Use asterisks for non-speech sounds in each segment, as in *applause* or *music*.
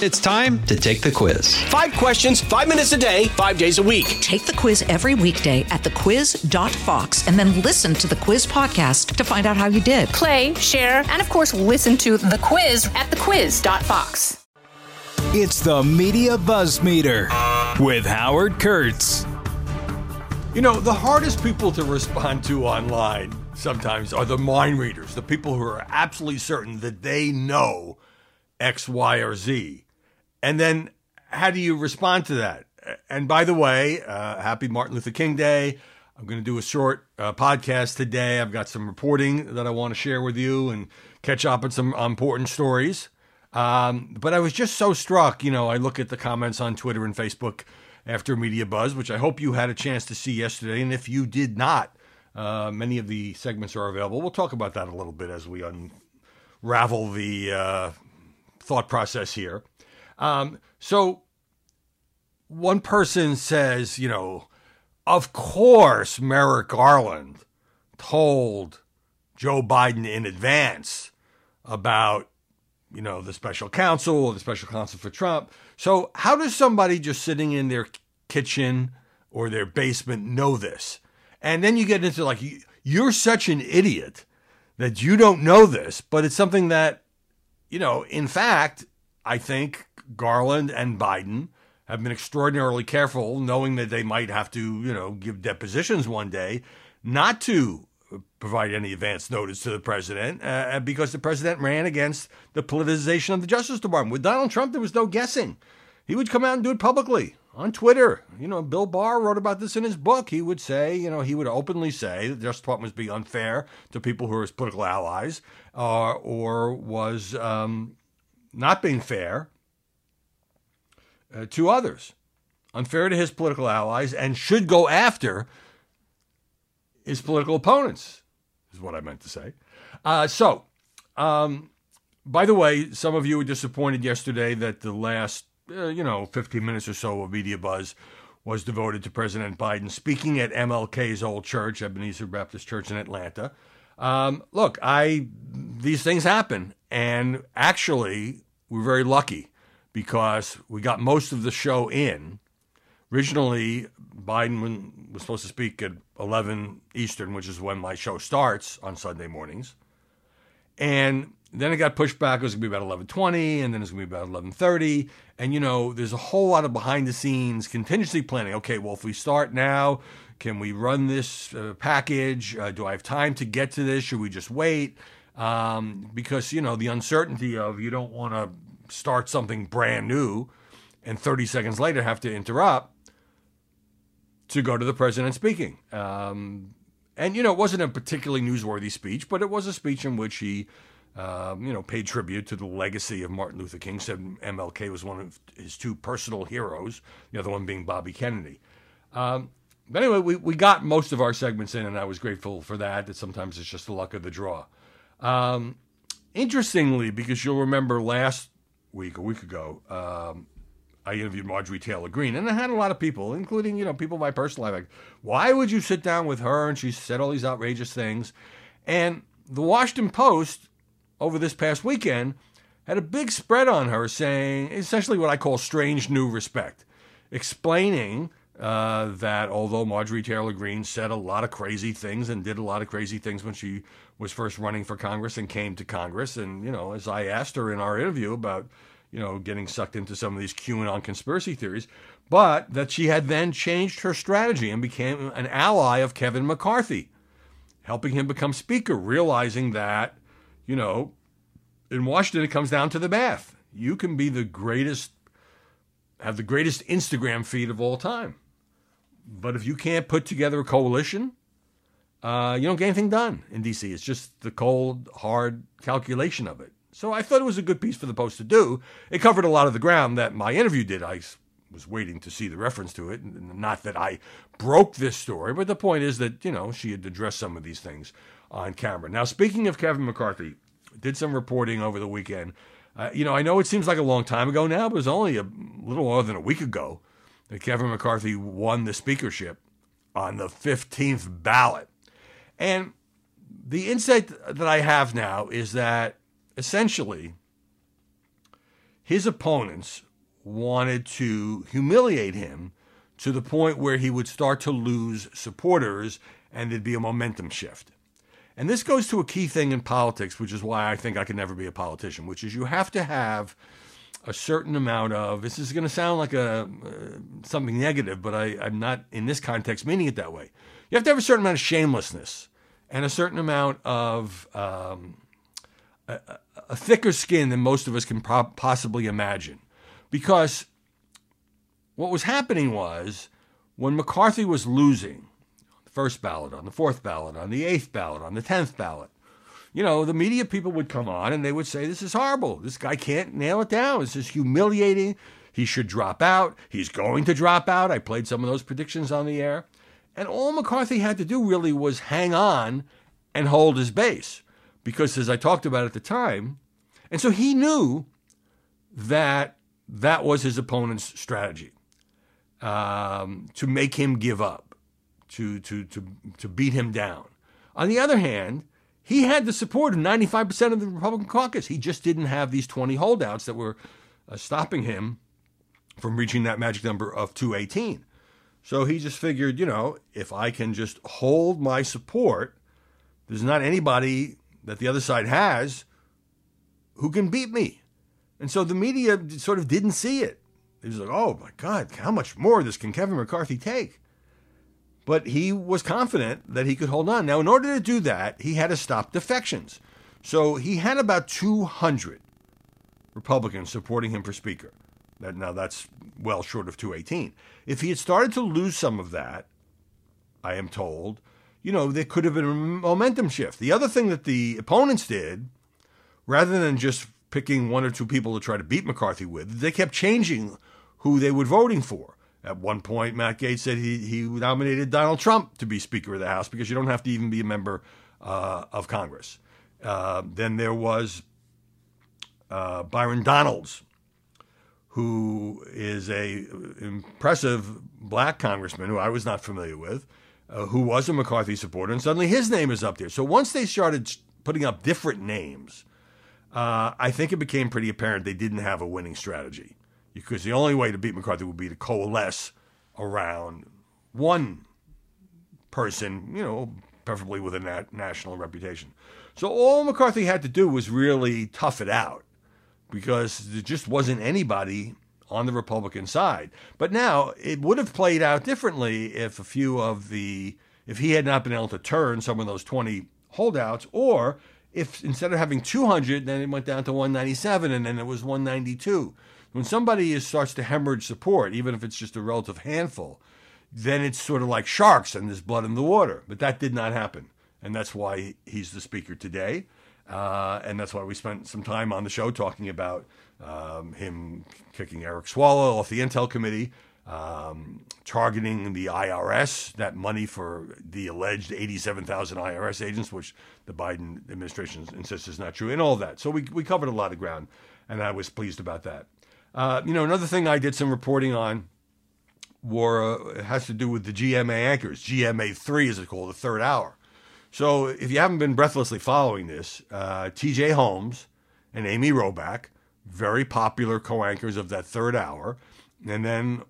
It's time to take the quiz. Five questions, five minutes a day, five days a week. Take the quiz every weekday at thequiz.fox and then listen to the quiz podcast to find out how you did. Play, share, and of course, listen to the quiz at thequiz.fox. It's the Media Buzz Meter with Howard Kurtz. You know, the hardest people to respond to online sometimes are the mind readers, the people who are absolutely certain that they know X, Y, or Z. And then how do you respond to that? And by the way, uh, happy Martin Luther King Day. I'm going to do a short uh, podcast today. I've got some reporting that I want to share with you and catch up on some important stories. Um, but I was just so struck. You know, I look at the comments on Twitter and Facebook after Media Buzz, which I hope you had a chance to see yesterday. And if you did not, uh, many of the segments are available. We'll talk about that a little bit as we unravel the uh, thought process here. Um, so one person says, you know, of course Merrick Garland told Joe Biden in advance about, you know, the special counsel or the special counsel for Trump. So how does somebody just sitting in their kitchen or their basement know this? And then you get into like, you're such an idiot that you don't know this, but it's something that, you know, in fact, I think Garland and Biden have been extraordinarily careful, knowing that they might have to, you know, give depositions one day, not to provide any advance notice to the president uh, because the president ran against the politicization of the Justice Department. With Donald Trump, there was no guessing. He would come out and do it publicly on Twitter. You know, Bill Barr wrote about this in his book. He would say, you know, he would openly say that the Justice Department was being unfair to people who are his political allies uh, or was um, not being fair uh, to others, unfair to his political allies, and should go after his political opponents, is what I meant to say. Uh, so, um, by the way, some of you were disappointed yesterday that the last, uh, you know, 15 minutes or so of media buzz was devoted to President Biden speaking at MLK's old church, Ebenezer Baptist Church in Atlanta. Um, look, I these things happen, and actually, we're very lucky because we got most of the show in. Originally, Biden was supposed to speak at 11 Eastern, which is when my show starts on Sunday mornings. And then it got pushed back. It was going to be about 11:20, and then it's going to be about 11:30. And you know, there's a whole lot of behind-the-scenes contingency planning. Okay, well, if we start now, can we run this uh, package? Uh, do I have time to get to this? Should we just wait? Um, because you know the uncertainty of you don't want to start something brand new and 30 seconds later have to interrupt to go to the president speaking. Um, and, you know, it wasn't a particularly newsworthy speech, but it was a speech in which he, um, you know, paid tribute to the legacy of Martin Luther King, said MLK was one of his two personal heroes, the other one being Bobby Kennedy. Um, but anyway, we, we got most of our segments in, and I was grateful for that, that sometimes it's just the luck of the draw. Um, interestingly, because you'll remember last week, a week ago, um, I interviewed Marjorie Taylor Greene, and I had a lot of people, including you know people in my personal life, like, why would you sit down with her? And she said all these outrageous things, and the Washington Post over this past weekend had a big spread on her, saying essentially what I call strange new respect, explaining uh, that although Marjorie Taylor Greene said a lot of crazy things and did a lot of crazy things when she was first running for Congress and came to Congress, and you know, as I asked her in our interview about you know getting sucked into some of these QAnon conspiracy theories, but that she had then changed her strategy and became an ally of Kevin McCarthy, helping him become Speaker, realizing that you know in Washington it comes down to the math. You can be the greatest, have the greatest Instagram feed of all time but if you can't put together a coalition, uh, you don't get anything done in D.C. It's just the cold, hard calculation of it. So I thought it was a good piece for the Post to do. It covered a lot of the ground that my interview did. I was waiting to see the reference to it. Not that I broke this story, but the point is that, you know, she had addressed some of these things on camera. Now, speaking of Kevin McCarthy, did some reporting over the weekend. Uh, you know, I know it seems like a long time ago now, but it was only a little more than a week ago that Kevin McCarthy won the speakership on the 15th ballot. And the insight that I have now is that essentially his opponents wanted to humiliate him to the point where he would start to lose supporters and there'd be a momentum shift. And this goes to a key thing in politics, which is why I think I could never be a politician, which is you have to have a certain amount of this is going to sound like a uh, something negative, but I, I'm not in this context meaning it that way. You have to have a certain amount of shamelessness and a certain amount of um, a, a, thicker skin than most of us can pro- possibly imagine, because what was happening was when McCarthy was losing the first ballot, on the fourth ballot, on the eighth ballot, on the tenth ballot you know, the media people would come on and they would say, This is horrible. This guy can't nail it down. This is humiliating. He should drop out. He's going to drop out. I played some of those predictions on the air. And all McCarthy had to do really was hang on and hold his base. Because as I talked about at the time, and so he knew that that was his opponent's strategy um, to make him give up, to, to, to, to beat him down. On the other hand, he had the support of 95% of the Republican caucus. He just didn't have these 20 holdouts that were uh, stopping him from reaching that magic number of 218. So he just figured, you know, if I can just hold my support, there's not anybody that the other side has who can beat me. And so the media sort of didn't see it. It was like, oh my God, how much more this can Kevin McCarthy take? But he was confident that he could hold on. Now, in order to do that, he had to stop defections. So he had about 200 Republicans supporting him for Speaker. Now, that's well short of 218. If he had started to lose some of that, I am told, you know, there could have been a momentum shift. The other thing that the opponents did, rather than just picking one or two people to try to beat McCarthy with, they kept changing who they were voting for. At one point, Matt Gaetz said he, he nominated Donald Trump to be Speaker of the House because you don't have to even be a member uh, of Congress. Uh, then there was uh, Byron Donalds, who is a impressive black congressman who I was not familiar with, uh, who was a McCarthy supporter, and suddenly his name is up there. So once they started putting up different names, uh, I think it became pretty apparent they didn't have a winning strategy because the only way to beat McCarthy would be to coalesce around one person, you know, preferably with a nat- national reputation. So all McCarthy had to do was really tough it out because there just wasn't anybody on the Republican side. But now it would have played out differently if a few of the if he had not been able to turn some of those 20 holdouts or if instead of having 200 then it went down to 197 and then it was 192 when somebody is, starts to hemorrhage support, even if it's just a relative handful, then it's sort of like sharks and there's blood in the water. But that did not happen. And that's why he's the speaker today. Uh, and that's why we spent some time on the show talking about um, him kicking Eric Swalwell off the Intel Committee, um, targeting the IRS, that money for the alleged 87,000 IRS agents, which the Biden administration insists is not true, and all that. So we, we covered a lot of ground, and I was pleased about that. Uh, you know, another thing I did some reporting on were uh, has to do with the GMA anchors. GMA three is it called, the third hour. So if you haven't been breathlessly following this, uh, T.J. Holmes and Amy Robach, very popular co-anchors of that third hour, and then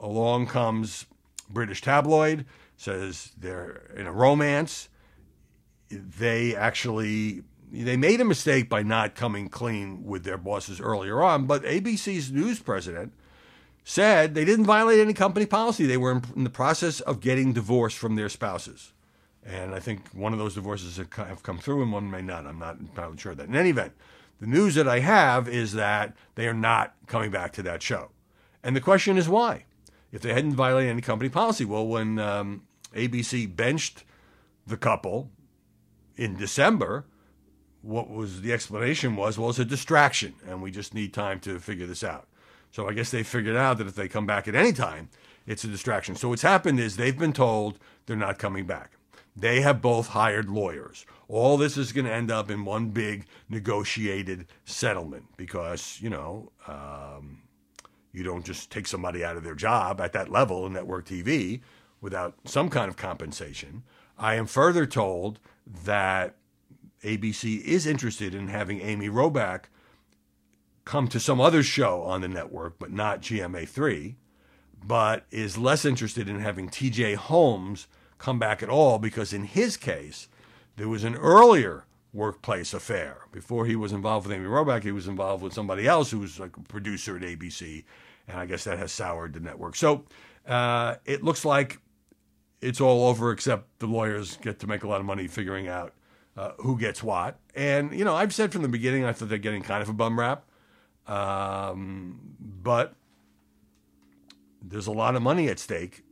along comes British tabloid says they're in a romance. They actually they made a mistake by not coming clean with their bosses earlier on, but ABC's news president said they didn't violate any company policy. They were in the process of getting divorced from their spouses. And I think one of those divorces have come through and one may not. I'm not entirely sure of that. In any event, the news that I have is that they are not coming back to that show. And the question is why? If they hadn't violated any company policy, well, when um, ABC benched the couple in December, what was the explanation was, well, it's a distraction, and we just need time to figure this out. So I guess they figured out that if they come back at any time, it's a distraction. So what's happened is they've been told they're not coming back. They have both hired lawyers. All this is going to end up in one big negotiated settlement because, you know, um, you don't just take somebody out of their job at that level in network TV without some kind of compensation. I am further told that ABC is interested in having Amy Robach come to some other show on the network, but not GMA3, but is less interested in having TJ Holmes come back at all because in his case, there was an earlier workplace affair. Before he was involved with Amy Robach, he was involved with somebody else who was like a producer at ABC, and I guess that has soured the network. So uh, it looks like it's all over, except the lawyers get to make a lot of money figuring out uh, who gets what. And you know, I've said from the beginning, I thought they're getting kind of a bum rap, um, but there's a lot of money at stake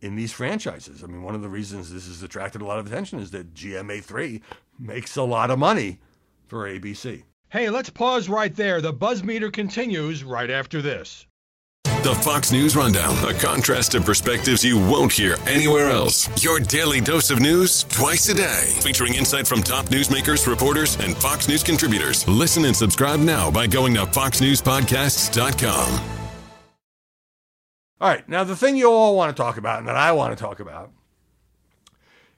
in these franchises. I mean, one of the reasons this has attracted a lot of attention is that GMA3 makes a lot of money for ABC. Hey, let's pause right there. The buzz meter continues right after this. The Fox News Rundown, a contrast of perspectives you won't hear anywhere else. Your daily dose of news twice a day, featuring insight from top newsmakers, reporters, and Fox News contributors. Listen and subscribe now by going to foxnewspodcasts.com. All right, now the thing you all want to talk about and that I want to talk about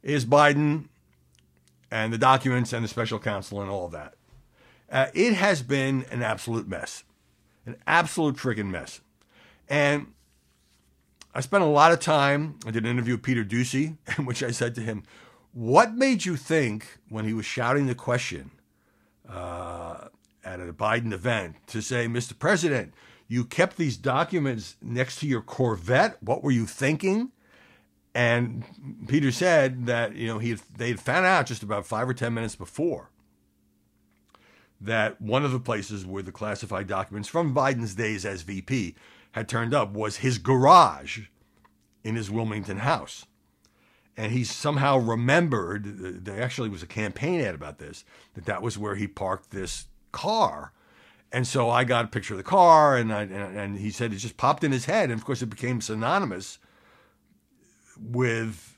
is Biden and the documents and the special counsel and all of that. Uh, it has been an absolute mess, an absolute freaking mess. And I spent a lot of time. I did an interview with Peter Doocy, *laughs* in which I said to him, What made you think when he was shouting the question uh, at a Biden event to say, Mr. President, you kept these documents next to your Corvette? What were you thinking? And Peter said that you know he had, they had found out just about five or ten minutes before that one of the places where the classified documents from Biden's days as VP had turned up was his garage in his Wilmington house. And he somehow remembered, there actually was a campaign ad about this, that that was where he parked this car. And so I got a picture of the car, and, I, and, and he said it just popped in his head. And of course, it became synonymous with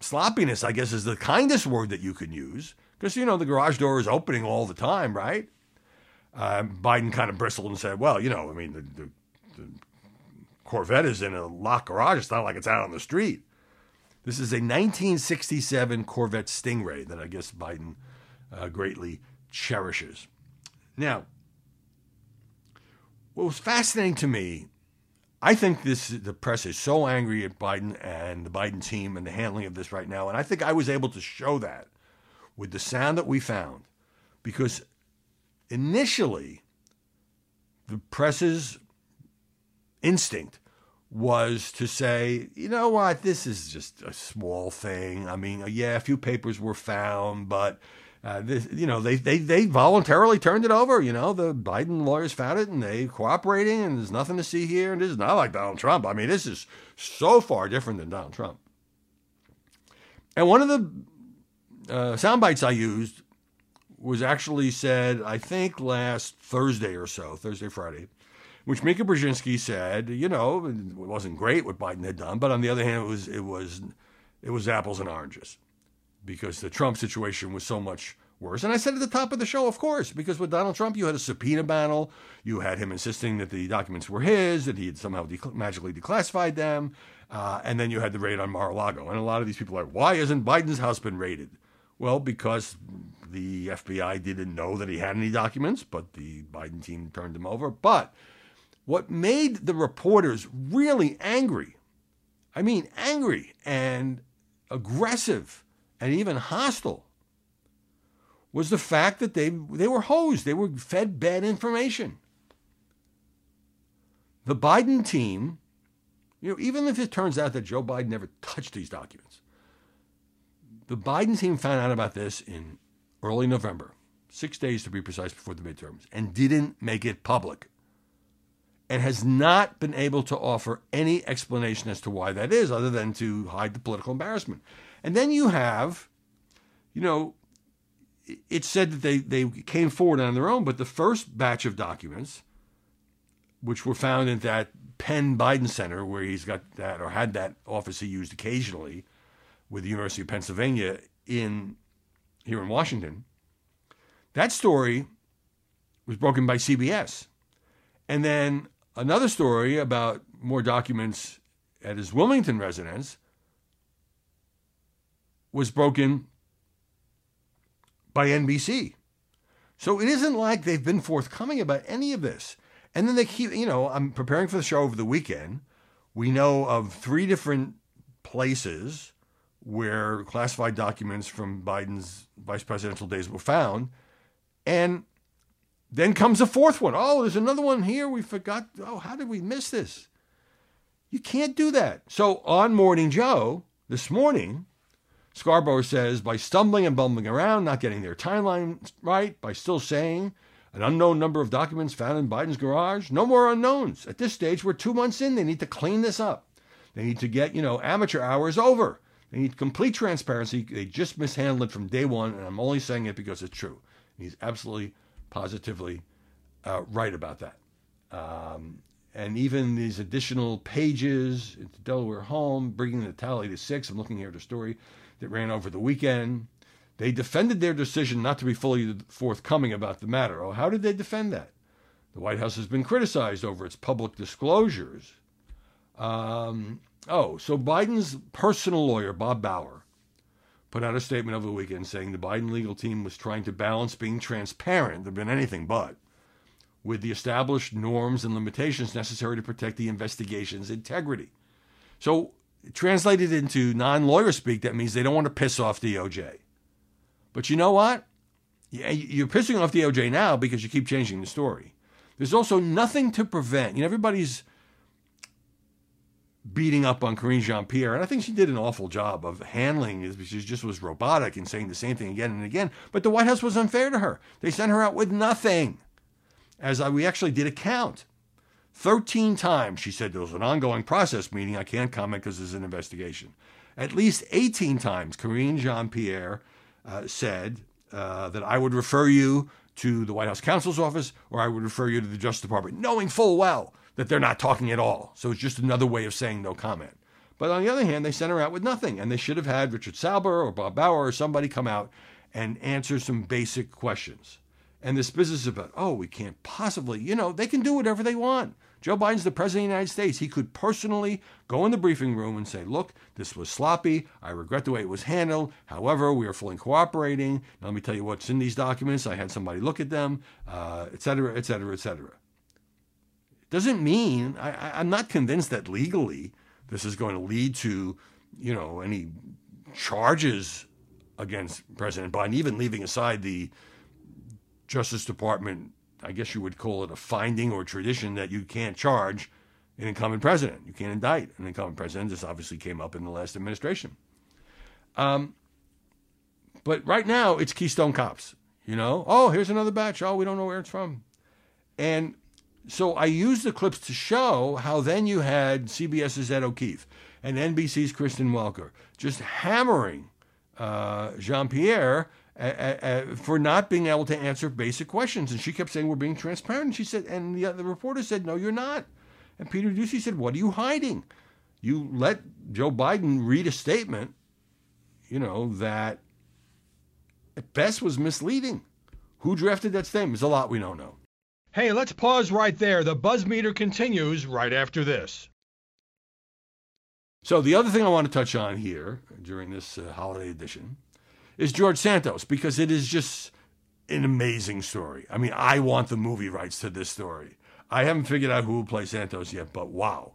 sloppiness, I guess is the kindest word that you can use. Because, you know, the garage door is opening all the time, right? Uh, Biden kind of bristled and said, well, you know, I mean, the, the Corvette is in a locked garage. It's not like it's out on the street. This is a 1967 Corvette Stingray that I guess Biden uh, greatly cherishes. Now, what was fascinating to me, I think this the press is so angry at Biden and the Biden team and the handling of this right now, and I think I was able to show that with the sound that we found, because initially the press's instinct was to say, you know what, this is just a small thing. I mean, yeah, a few papers were found, but uh, this, you know, they, they they voluntarily turned it over. You know, the Biden lawyers found it and they cooperating, and there's nothing to see here. And this is not like Donald Trump. I mean, this is so far different than Donald Trump. And one of the uh, sound bites I used was actually said, I think last Thursday or so, Thursday, Friday which Mika Brzezinski said, you know, it wasn't great what Biden had done, but on the other hand, it was it was it was apples and oranges because the Trump situation was so much worse. And I said at the top of the show, of course, because with Donald Trump, you had a subpoena battle, you had him insisting that the documents were his, that he had somehow de- magically declassified them, uh, and then you had the raid on Mar-a-Lago. And a lot of these people are, why isn't Biden's house been raided? Well, because the FBI didn't know that he had any documents, but the Biden team turned them over. But what made the reporters really angry, I mean, angry and aggressive and even hostile, was the fact that they, they were hosed, they were fed bad information. The Biden team, you know, even if it turns out that Joe Biden never touched these documents, the Biden team found out about this in early November, six days to be precise before the midterms, and didn't make it public and has not been able to offer any explanation as to why that is, other than to hide the political embarrassment. And then you have, you know, it's said that they, they came forward on their own, but the first batch of documents, which were found in that Penn Biden Center, where he's got that or had that office he used occasionally with the University of Pennsylvania in here in Washington, that story was broken by CBS. And then Another story about more documents at his Wilmington residence was broken by NBC. So it isn't like they've been forthcoming about any of this. And then they keep, you know, I'm preparing for the show over the weekend. We know of three different places where classified documents from Biden's vice presidential days were found. And then comes a fourth one. Oh, there's another one here. We forgot. Oh, how did we miss this? You can't do that. So on Morning Joe this morning, Scarborough says by stumbling and bumbling around, not getting their timeline right, by still saying an unknown number of documents found in Biden's garage, no more unknowns. At this stage, we're two months in. They need to clean this up. They need to get, you know, amateur hours over. They need complete transparency. They just mishandled it from day one, and I'm only saying it because it's true. He's absolutely, positively uh, right about that. Um, and even these additional pages into Delaware Home, bringing the tally to six. I'm looking here at a story that ran over the weekend. They defended their decision not to be fully forthcoming about the matter. Oh, how did they defend that? The White House has been criticized over its public disclosures. Um, oh, so Biden's personal lawyer, Bob Bauer, put out a statement over the weekend saying the Biden legal team was trying to balance being transparent, they've been anything but, with the established norms and limitations necessary to protect the investigation's integrity. So, translated into non lawyer speak, that means they don't want to piss off DOJ. But you know what? You're pissing off DOJ now because you keep changing the story. There's also nothing to prevent. You know, everybody's beating up on Karine Jean Pierre, and I think she did an awful job of handling it. She just was robotic and saying the same thing again and again. But the White House was unfair to her. They sent her out with nothing. As I, we actually did a count. 13 times she said there was an ongoing process, meaning I can't comment because there's an investigation. At least 18 times, Karine Jean Pierre uh, said uh, that I would refer you to the White House counsel's office or I would refer you to the Justice Department, knowing full well that they're not talking at all. So it's just another way of saying no comment. But on the other hand, they sent her out with nothing, and they should have had Richard Sauber or Bob Bauer or somebody come out and answer some basic questions. And this business about, oh, we can't possibly, you know, they can do whatever they want. Joe Biden's the president of the United States. He could personally go in the briefing room and say, look, this was sloppy. I regret the way it was handled. However, we are fully cooperating. Now, let me tell you what's in these documents. I had somebody look at them, uh, et cetera, et cetera, et cetera. Doesn't mean I, I'm not convinced that legally this is going to lead to, you know, any charges against President Biden, even leaving aside the Justice Department, I guess you would call it a finding or tradition that you can't charge an incumbent president. You can't indict an incumbent president. This obviously came up in the last administration. Um, but right now, it's Keystone Cops. You know, oh, here's another batch. Oh, we don't know where it's from. And so I used the clips to show how then you had CBS's Ed O'Keefe and NBC's Kristen Welker just hammering uh, Jean Pierre for not being able to answer basic questions. And she kept saying, We're being transparent. And she said, and the, the reporter said, No, you're not. And Peter Doocy said, What are you hiding? You let Joe Biden read a statement, you know, that at best was misleading. Who drafted that statement? There's a lot we don't know. Hey, let's pause right there. The buzz meter continues right after this. So, the other thing I want to touch on here during this uh, holiday edition is George Santos because it is just an amazing story. I mean, I want the movie rights to this story. I haven't figured out who will play Santos yet, but wow.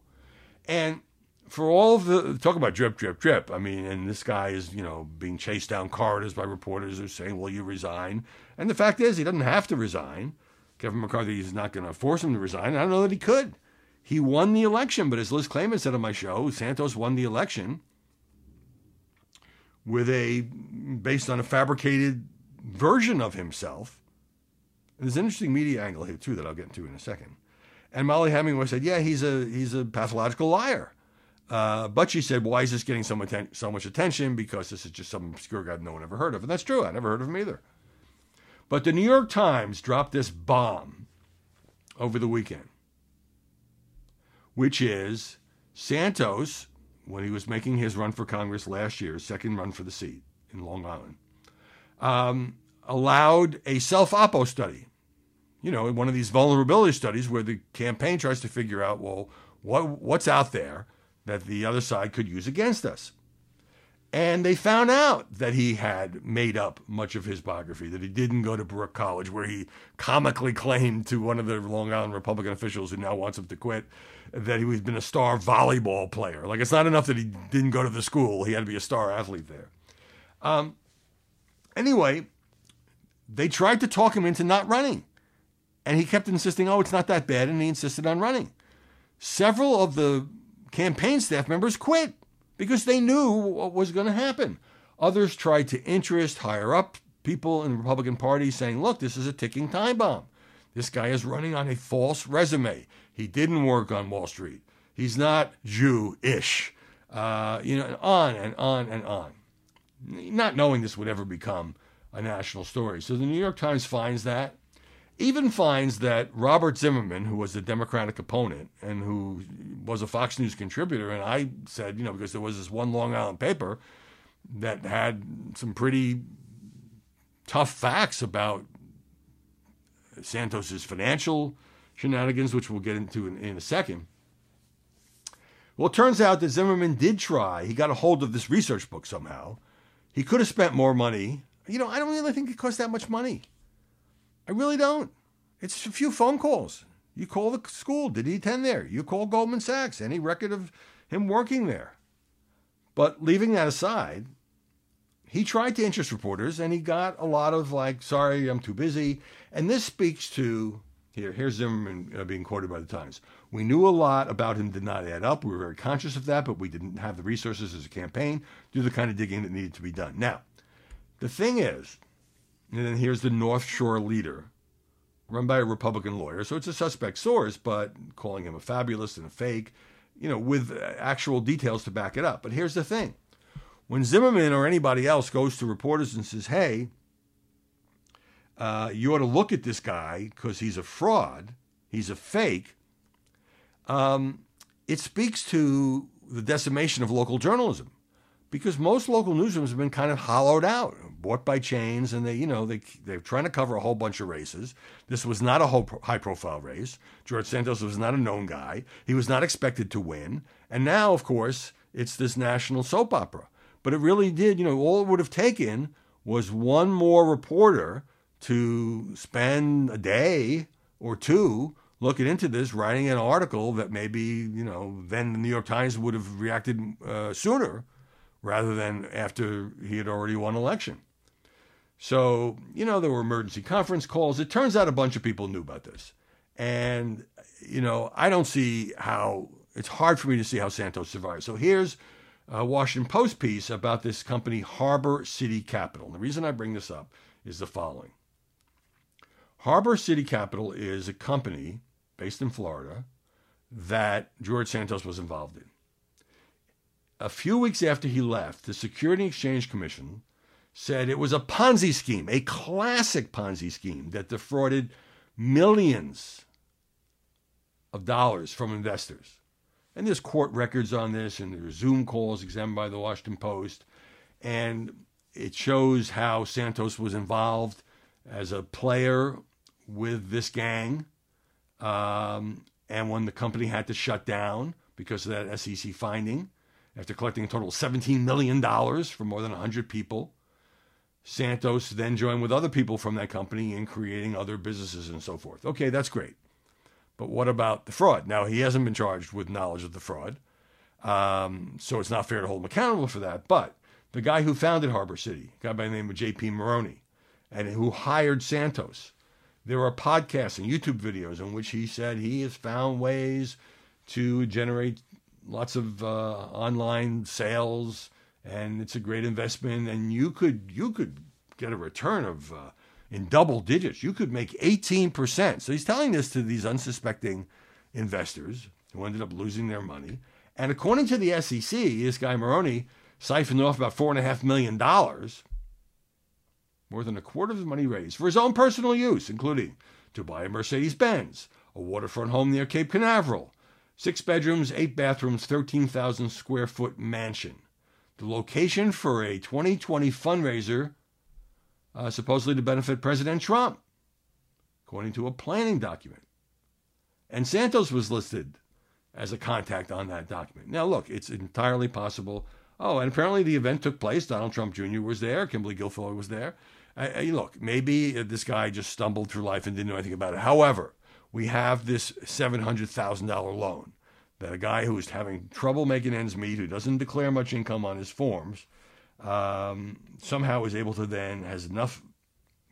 And for all the talk about drip, drip, drip, I mean, and this guy is, you know, being chased down corridors by reporters who are saying, Will you resign? And the fact is, he doesn't have to resign. Kevin McCarthy is not going to force him to resign. I don't know that he could. He won the election, but as Liz Claman said on my show, Santos won the election with a based on a fabricated version of himself. And there's an interesting media angle here too that I'll get into in a second. And Mollie Hemingway said, "Yeah, he's a he's a pathological liar." Uh, but she said, "Why is this getting so much so much attention? Because this is just some obscure guy no one ever heard of." And that's true. I never heard of him either. But the New York Times dropped this bomb over the weekend, which is Santos, when he was making his run for Congress last year, second run for the seat in Long Island, um, allowed a self oppo study. You know, one of these vulnerability studies where the campaign tries to figure out, well, what, what's out there that the other side could use against us. And they found out that he had made up much of his biography, that he didn't go to Baruch College, where he comically claimed to one of the Long Island Republican officials who now wants him to quit that he was been a star volleyball player. Like it's not enough that he didn't go to the school; he had to be a star athlete there. Um, anyway, they tried to talk him into not running, and he kept insisting, "Oh, it's not that bad," and he insisted on running. Several of the campaign staff members quit because they knew what was going to happen. Others tried to interest higher up people in the Republican Party, saying, "Look, this is a ticking time bomb. This guy is running on a false resume. He didn't work on Wall Street. He's not Jew-ish. Uh, you know, and on and on and on. Not knowing this would ever become a national story. So the New York Times finds that, even finds that Robert Zimmerman, who was the Democratic opponent and who was a Fox News contributor, and I said, you know, because there was this one Long Island paper that had some pretty tough facts about Santos's financial shenanigans, which we'll get into in, in a second. Well, it turns out that Zimmerman did try. He got a hold of this research book somehow. He could have spent more money. You know, I don't really think it cost that much money. I really don't. It's a few phone calls. You call the school. Did he attend there? You call Goldman Sachs. Any record of him working there? But leaving that aside, he tried to interest reporters and he got a lot of like, sorry, I'm too busy. And this speaks to here, here's Zimmerman uh, being quoted by the Times. We knew a lot about him did not add up. We were very conscious of that, but we didn't have the resources as a campaign to do the kind of digging that needed to be done. Now, the thing is, and then here's the North Shore leader, run by a Republican lawyer. So it's a suspect source, but calling him a fabulous and a fake, you know, with actual details to back it up. But here's the thing when Zimmerman or anybody else goes to reporters and says, hey, uh, you ought to look at this guy because he's a fraud, he's a fake. Um, it speaks to the decimation of local journalism because most local newsrooms have been kind of hollowed out, bought by chains, and they, you know, they they're trying to cover a whole bunch of races. This was not a high-profile race. George Santos was not a known guy. He was not expected to win, and now, of course, it's this national soap opera. But it really did, you know, all it would have taken was one more reporter to spend a day or two looking into this, writing an article that maybe, you know, then the New York Times would have reacted uh, sooner rather than after he had already won election. So, you know, there were emergency conference calls. It turns out a bunch of people knew about this. And, you know, I don't see how, it's hard for me to see how Santos survived. So here's a Washington Post piece about this company, Harbor City Capital. And the reason I bring this up is the following Harbor City Capital is a company based in Florida that George Santos was involved in. A few weeks after he left, the Security Exchange Commission said it was a Ponzi scheme, a classic Ponzi scheme that defrauded millions of dollars from investors. And there's court records on this, and there's Zoom calls examined by the Washington Post. And it shows how Santos was involved as a player with this gang. Um, and when the company had to shut down because of that SEC finding, after collecting a total of $17 million from more than 100 people, Santos then joined with other people from that company in creating other businesses and so forth. Okay, that's great. But what about the fraud? Now, he hasn't been charged with knowledge of the fraud, um, so it's not fair to hold him accountable for that. But the guy who founded Harbor City, a guy by the name of J.P. Maroney, and who hired Santos, there are podcasts and YouTube videos in which he said he has found ways to generate lots of uh, online sales, and it's a great investment. And you could you could get a return of uh, in double digits. You could make eighteen percent. So he's telling this to these unsuspecting investors who ended up losing their money. And according to the SEC, this guy Maroney siphoned off about four and a half million dollars more than a quarter of the money raised for his own personal use, including to buy a Mercedes Benz, a waterfront home near Cape Canaveral, six bedrooms, eight bathrooms, 13,000 square foot mansion. The location for a 2020 fundraiser, uh, supposedly to benefit President Trump, according to a planning document. And Santos was listed as a contact on that document. Now, look, it's entirely possible. Oh, and apparently the event took place. Donald Trump Jr. was there. Kimberly Guilfoyle was there. I, I, look, maybe this guy just stumbled through life and didn't know anything about it. However, we have this $700,000 loan that a guy who is having trouble making ends meet, who doesn't declare much income on his forms, um, somehow is able to then has enough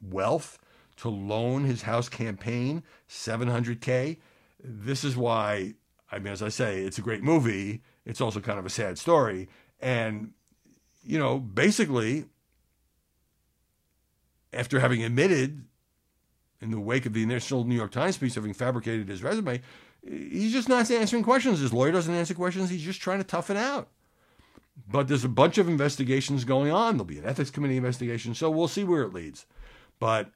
wealth to loan his house campaign 700k. This is why, I mean, as I say, it's a great movie. It's also kind of a sad story, and you know, basically, after having admitted in the wake of the initial New York Times piece, having fabricated his resume, he's just not answering questions. His lawyer doesn't answer questions. He's just trying to tough it out. But there's a bunch of investigations going on. There'll be an ethics committee investigation, so we'll see where it leads. But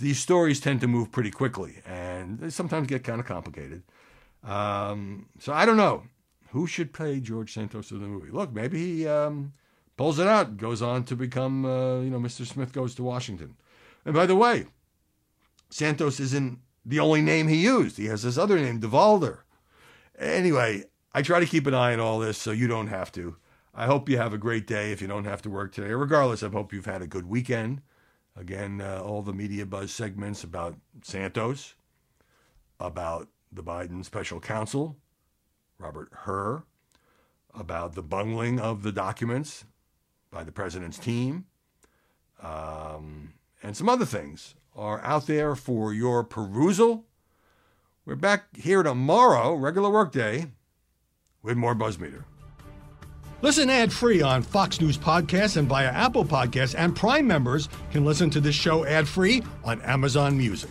these stories tend to move pretty quickly, and they sometimes get kind of complicated. Um, so I don't know who should play George Santos in the movie. Look, maybe he um, pulls it out, goes on to become, uh, you know, Mr. Smith goes to Washington. And by the way, Santos isn't the only name he used. He has this other name, Devolder. Anyway, I try to keep an eye on all this so you don't have to. I hope you have a great day if you don't have to work today. Regardless, I hope you've had a good weekend. Again, uh, all the media buzz segments about Santos, about the Biden special counsel, Robert Hur, about the bungling of the documents by the president's team, um, and some other things are out there for your perusal. We're back here tomorrow, regular workday, with more Buzzmeter. Listen ad free on Fox News Podcasts and via Apple Podcasts, and Prime members can listen to this show ad free on Amazon Music.